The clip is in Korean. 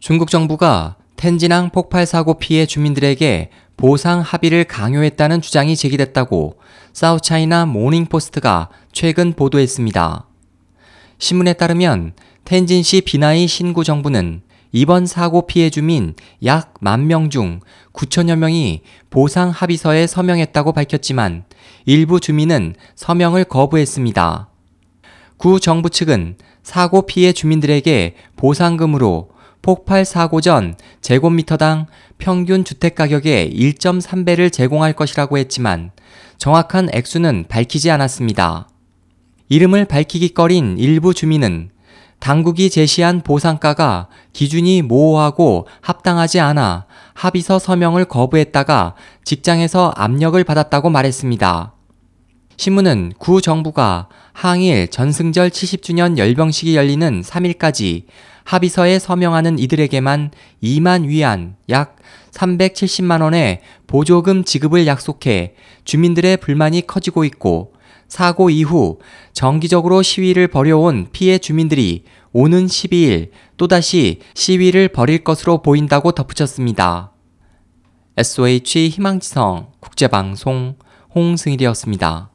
중국 정부가 텐진항 폭발 사고 피해 주민들에게 보상 합의를 강요했다는 주장이 제기됐다고 사우차이나 모닝포스트가 최근 보도했습니다. 신문에 따르면 텐진시 비나이 신구 정부는 이번 사고 피해 주민 약 만 명 중 9천여 명이 보상 합의서에 서명했다고 밝혔지만 일부 주민은 서명을 거부했습니다. 구 정부 측은 사고 피해 주민들에게 보상금으로 폭발 사고 전 제곱미터당 평균 주택 가격의 1.3배를 제공할 것이라고 했지만 정확한 액수는 밝히지 않았습니다. 이름을 밝히기 꺼린 일부 주민은 당국이 제시한 보상가가 기준이 모호하고 합당하지 않아 합의서 서명을 거부했다가 직장에서 압력을 받았다고 말했습니다. 신문은 구 정부가 항일 전승절 70주년 열병식이 열리는 3일까지 합의서에 서명하는 이들에게만 2만 위안 약 370만 원의 보조금 지급을 약속해 주민들의 불만이 커지고 있고 사고 이후 정기적으로 시위를 벌여온 피해 주민들이 오는 12일 또다시 시위를 벌일 것으로 보인다고 덧붙였습니다. SOH 희망지성 국제방송 홍승일이었습니다.